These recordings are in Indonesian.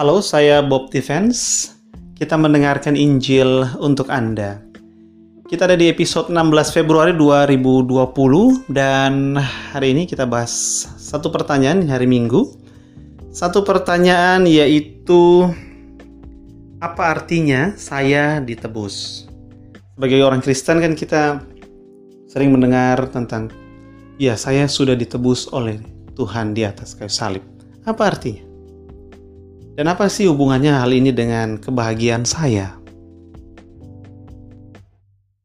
Halo, saya Bob Defense. Kita mendengarkan Injil untuk Anda. Kita ada di episode 16 Februari 2020 dan hari ini kita bahas satu pertanyaan hari Minggu. Satu pertanyaan yaitu apa artinya saya ditebus? Sebagai orang Kristen kan kita sering mendengar tentang ya saya sudah ditebus oleh Tuhan di atas kayu salib. Apa artinya? Dan apa sih hubungannya hal ini dengan kebahagiaan saya?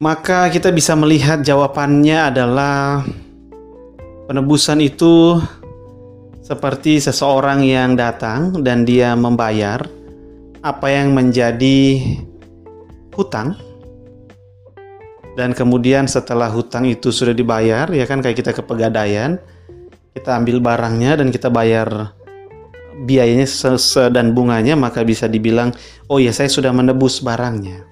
Maka kita bisa melihat jawabannya adalah penebusan itu seperti seseorang yang datang dan dia membayar apa yang menjadi hutang dan kemudian setelah hutang itu sudah dibayar ya kan kayak kita ke pegadaian kita ambil barangnya dan kita bayar biayanya dan bunganya maka bisa dibilang oh ya saya sudah menebus barangnya.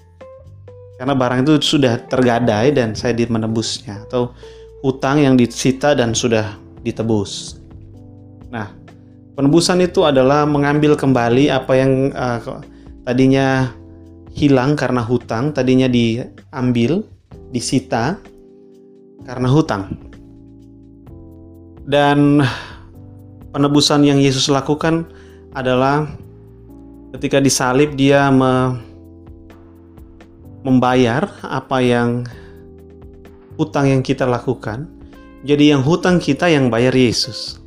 Karena barang itu sudah tergadai dan saya menebusnya atau hutang yang disita dan sudah ditebus. Nah penebusan itu adalah mengambil kembali apa yang uh, tadinya hilang karena hutang tadinya diambil disita karena hutang. Dan penebusan yang Yesus lakukan adalah ketika disalib dia me membayar apa yang hutang yang kita lakukan. Jadi yang hutang kita yang bayar Yesus.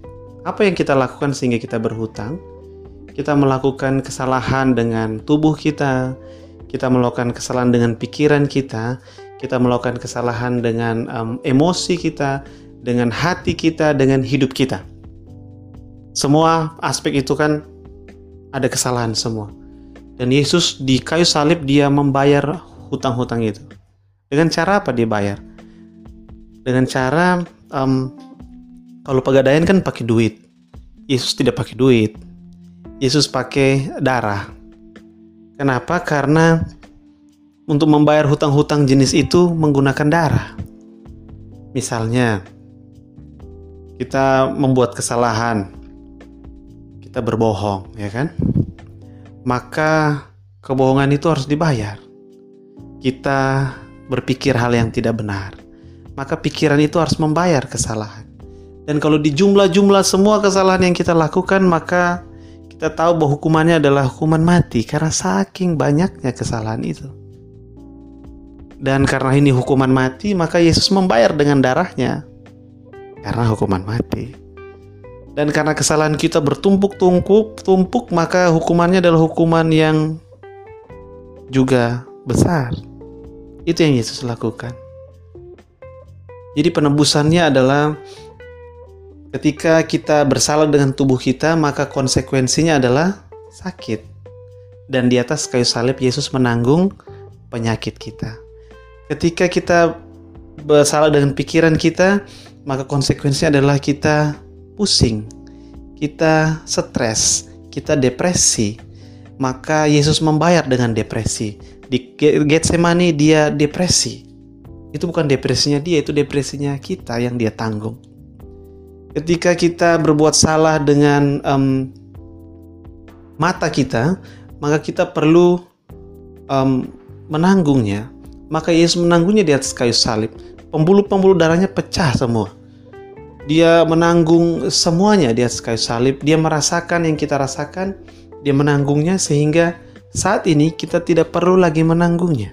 Apa yang kita lakukan sehingga kita berhutang? Kita melakukan kesalahan dengan tubuh kita, kita melakukan kesalahan dengan pikiran kita, kita melakukan kesalahan dengan um, emosi kita, dengan hati kita, dengan hidup kita. Semua aspek itu kan ada kesalahan semua. Dan Yesus di kayu salib dia membayar hutang-hutang itu. Dengan cara apa dia bayar? Dengan cara um, kalau pegadaian kan pakai duit. Yesus tidak pakai duit. Yesus pakai darah. Kenapa? Karena untuk membayar hutang-hutang jenis itu menggunakan darah. Misalnya, kita membuat kesalahan, kita berbohong, ya kan? Maka kebohongan itu harus dibayar. Kita berpikir hal yang tidak benar, maka pikiran itu harus membayar kesalahan. Dan kalau dijumlah-jumlah semua kesalahan yang kita lakukan, maka kita tahu bahwa hukumannya adalah hukuman mati karena saking banyaknya kesalahan itu. Dan karena ini hukuman mati, maka Yesus membayar dengan darahnya karena hukuman mati. Dan karena kesalahan kita bertumpuk-tumpuk, tumpuk, maka hukumannya adalah hukuman yang juga besar. Itu yang Yesus lakukan. Jadi penebusannya adalah ketika kita bersalah dengan tubuh kita, maka konsekuensinya adalah sakit. Dan di atas kayu salib Yesus menanggung penyakit kita. Ketika kita bersalah dengan pikiran kita, maka konsekuensinya adalah kita pusing, kita stres, kita depresi, maka Yesus membayar dengan depresi. Di Getsemani dia depresi. Itu bukan depresinya dia, itu depresinya kita yang dia tanggung. Ketika kita berbuat salah dengan um, mata kita, maka kita perlu um, menanggungnya. Maka Yesus menanggungnya di atas kayu salib. Pembuluh-pembuluh darahnya pecah semua dia menanggung semuanya di atas kayu salib. Dia merasakan yang kita rasakan, dia menanggungnya sehingga saat ini kita tidak perlu lagi menanggungnya.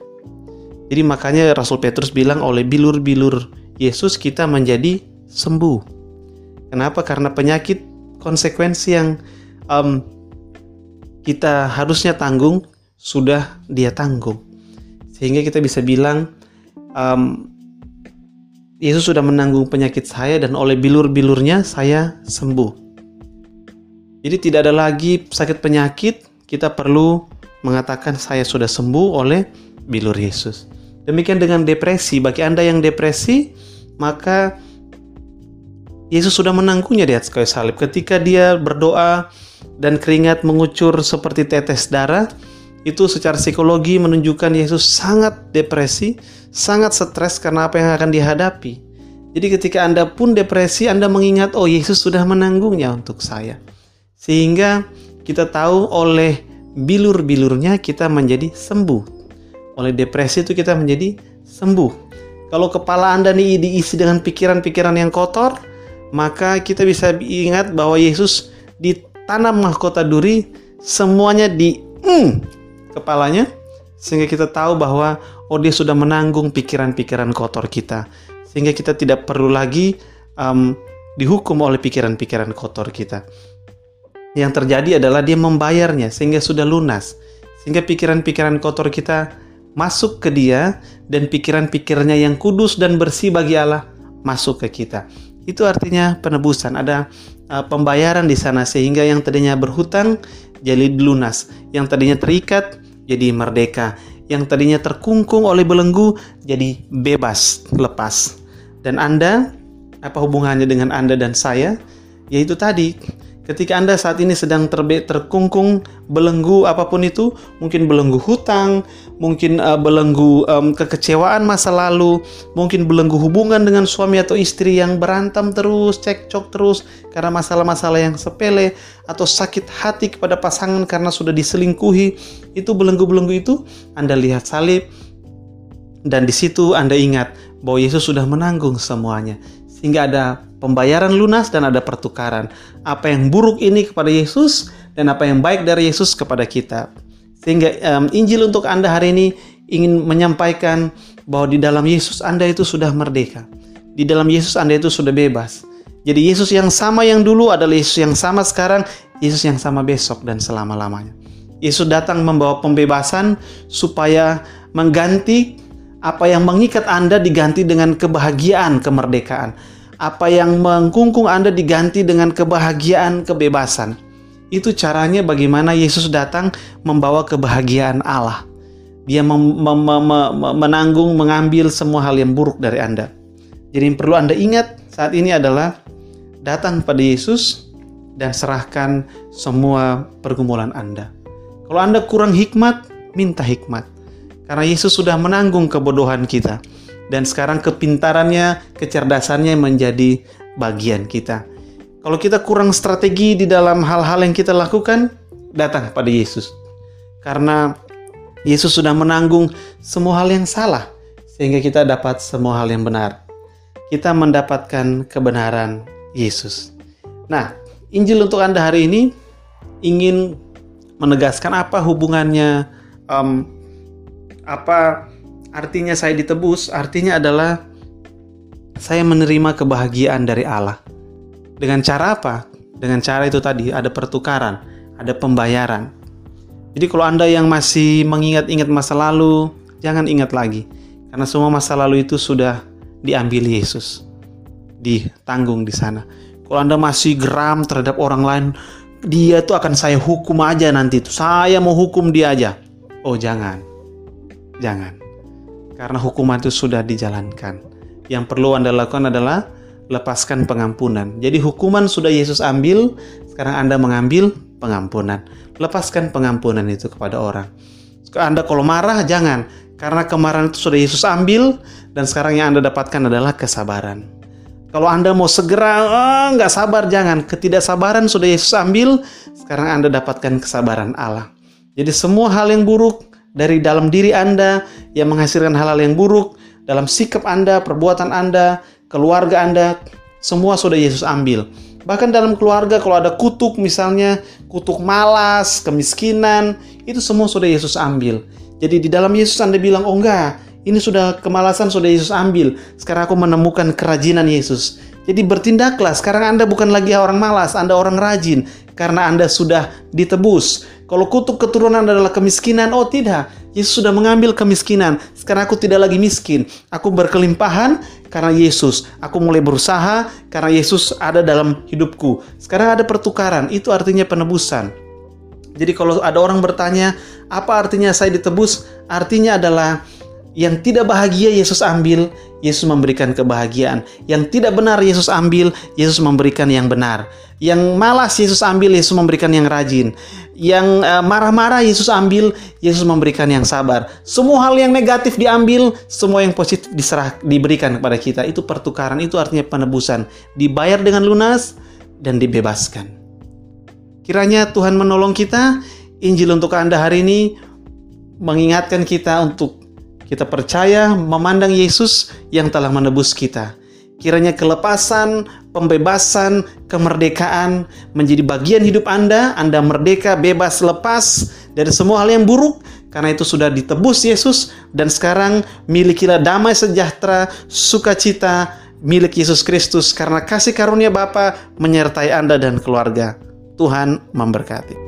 Jadi makanya Rasul Petrus bilang oleh bilur-bilur Yesus kita menjadi sembuh. Kenapa? Karena penyakit konsekuensi yang um, kita harusnya tanggung sudah dia tanggung. Sehingga kita bisa bilang um, Yesus sudah menanggung penyakit saya dan oleh bilur-bilurnya saya sembuh. Jadi tidak ada lagi sakit penyakit, kita perlu mengatakan saya sudah sembuh oleh bilur Yesus. Demikian dengan depresi, bagi Anda yang depresi, maka Yesus sudah menanggungnya di atas kayu salib. Ketika dia berdoa dan keringat mengucur seperti tetes darah, itu secara psikologi menunjukkan Yesus sangat depresi, sangat stres karena apa yang akan dihadapi. Jadi ketika Anda pun depresi, Anda mengingat, oh Yesus sudah menanggungnya untuk saya. Sehingga kita tahu oleh bilur-bilurnya kita menjadi sembuh. Oleh depresi itu kita menjadi sembuh. Kalau kepala Anda nih diisi dengan pikiran-pikiran yang kotor, maka kita bisa ingat bahwa Yesus ditanam mahkota duri semuanya di mm, kepalanya sehingga kita tahu bahwa oh dia sudah menanggung pikiran-pikiran kotor kita sehingga kita tidak perlu lagi um, dihukum oleh pikiran-pikiran kotor kita. Yang terjadi adalah dia membayarnya sehingga sudah lunas. Sehingga pikiran-pikiran kotor kita masuk ke dia dan pikiran-pikirnya yang kudus dan bersih bagi Allah masuk ke kita. Itu artinya penebusan, ada uh, pembayaran di sana sehingga yang tadinya berhutang jadi lunas, yang tadinya terikat jadi merdeka, yang tadinya terkungkung oleh belenggu jadi bebas, lepas. Dan Anda, apa hubungannya dengan Anda dan saya? Yaitu tadi, ketika Anda saat ini sedang terbe terkungkung belenggu apa pun itu, mungkin belenggu hutang, mungkin uh, belenggu um, kekecewaan masa lalu, mungkin belenggu hubungan dengan suami atau istri yang berantem terus, cekcok terus karena masalah-masalah yang sepele, atau sakit hati kepada pasangan karena sudah diselingkuhi, itu belenggu-belenggu itu Anda lihat salib, dan di situ Anda ingat bahwa Yesus sudah menanggung semuanya. Sehingga ada pembayaran lunas dan ada pertukaran. Apa yang buruk ini kepada Yesus dan apa yang baik dari Yesus kepada kita. Sehingga um, Injil untuk Anda hari ini ingin menyampaikan bahwa di dalam Yesus Anda itu sudah merdeka. Di dalam Yesus Anda itu sudah bebas. Jadi Yesus yang sama yang dulu adalah Yesus yang sama sekarang, Yesus yang sama besok dan selama-lamanya. Yesus datang membawa pembebasan supaya mengganti apa yang mengikat Anda diganti dengan kebahagiaan kemerdekaan. Apa yang mengkungkung Anda diganti dengan kebahagiaan kebebasan. Itu caranya bagaimana Yesus datang membawa kebahagiaan Allah. Dia mem mem menanggung, mengambil semua hal yang buruk dari Anda. Jadi yang perlu Anda ingat saat ini adalah datang pada Yesus dan serahkan semua pergumulan Anda. Kalau Anda kurang hikmat, minta hikmat. Karena Yesus sudah menanggung kebodohan kita. Dan sekarang kepintarannya, kecerdasannya menjadi bagian kita. Kalau kita kurang strategi di dalam hal-hal yang kita lakukan, datang pada Yesus. Karena Yesus sudah menanggung semua hal yang salah, sehingga kita dapat semua hal yang benar. Kita mendapatkan kebenaran Yesus. Nah, Injil untuk Anda hari ini ingin menegaskan apa hubungannya um, apa artinya saya ditebus? Artinya adalah saya menerima kebahagiaan dari Allah. Dengan cara apa? Dengan cara itu tadi ada pertukaran, ada pembayaran. Jadi kalau Anda yang masih mengingat-ingat masa lalu, jangan ingat lagi. Karena semua masa lalu itu sudah diambil Yesus. Ditanggung di sana. Kalau Anda masih geram terhadap orang lain, dia tuh akan saya hukum aja nanti itu. Saya mau hukum dia aja. Oh, jangan Jangan. Karena hukuman itu sudah dijalankan. Yang perlu Anda lakukan adalah lepaskan pengampunan. Jadi hukuman sudah Yesus ambil, sekarang Anda mengambil pengampunan. Lepaskan pengampunan itu kepada orang. Anda kalau marah jangan, karena kemarahan itu sudah Yesus ambil dan sekarang yang Anda dapatkan adalah kesabaran. Kalau Anda mau segera oh, sabar jangan, ketidaksabaran sudah Yesus ambil, sekarang Anda dapatkan kesabaran Allah. Jadi semua hal yang buruk dari dalam diri Anda yang menghasilkan hal-hal yang buruk, dalam sikap Anda, perbuatan Anda, keluarga Anda, semua sudah Yesus ambil. Bahkan dalam keluarga kalau ada kutuk misalnya, kutuk malas, kemiskinan, itu semua sudah Yesus ambil. Jadi di dalam Yesus Anda bilang, oh enggak, ini sudah kemalasan sudah Yesus ambil. Sekarang aku menemukan kerajinan Yesus. Jadi bertindaklah, sekarang Anda bukan lagi orang malas, Anda orang rajin. Karena Anda sudah ditebus. Kalau kutuk keturunan adalah kemiskinan, oh tidak. Yesus sudah mengambil kemiskinan. Sekarang aku tidak lagi miskin. Aku berkelimpahan karena Yesus. Aku mulai berusaha karena Yesus ada dalam hidupku. Sekarang ada pertukaran. Itu artinya penebusan. Jadi kalau ada orang bertanya, apa artinya saya ditebus? Artinya adalah yang tidak bahagia Yesus ambil, Yesus memberikan kebahagiaan. Yang tidak benar Yesus ambil, Yesus memberikan yang benar. Yang malas Yesus ambil, Yesus memberikan yang rajin. Yang uh, marah-marah Yesus ambil, Yesus memberikan yang sabar. Semua hal yang negatif diambil, semua yang positif diserah diberikan kepada kita. Itu pertukaran, itu artinya penebusan. Dibayar dengan lunas dan dibebaskan. Kiranya Tuhan menolong kita. Injil untuk Anda hari ini mengingatkan kita untuk kita percaya memandang Yesus yang telah menebus kita. Kiranya kelepasan, pembebasan, kemerdekaan menjadi bagian hidup Anda. Anda merdeka, bebas, lepas dari semua hal yang buruk karena itu sudah ditebus Yesus dan sekarang milikilah damai sejahtera, sukacita milik Yesus Kristus karena kasih karunia Bapa menyertai Anda dan keluarga. Tuhan memberkati.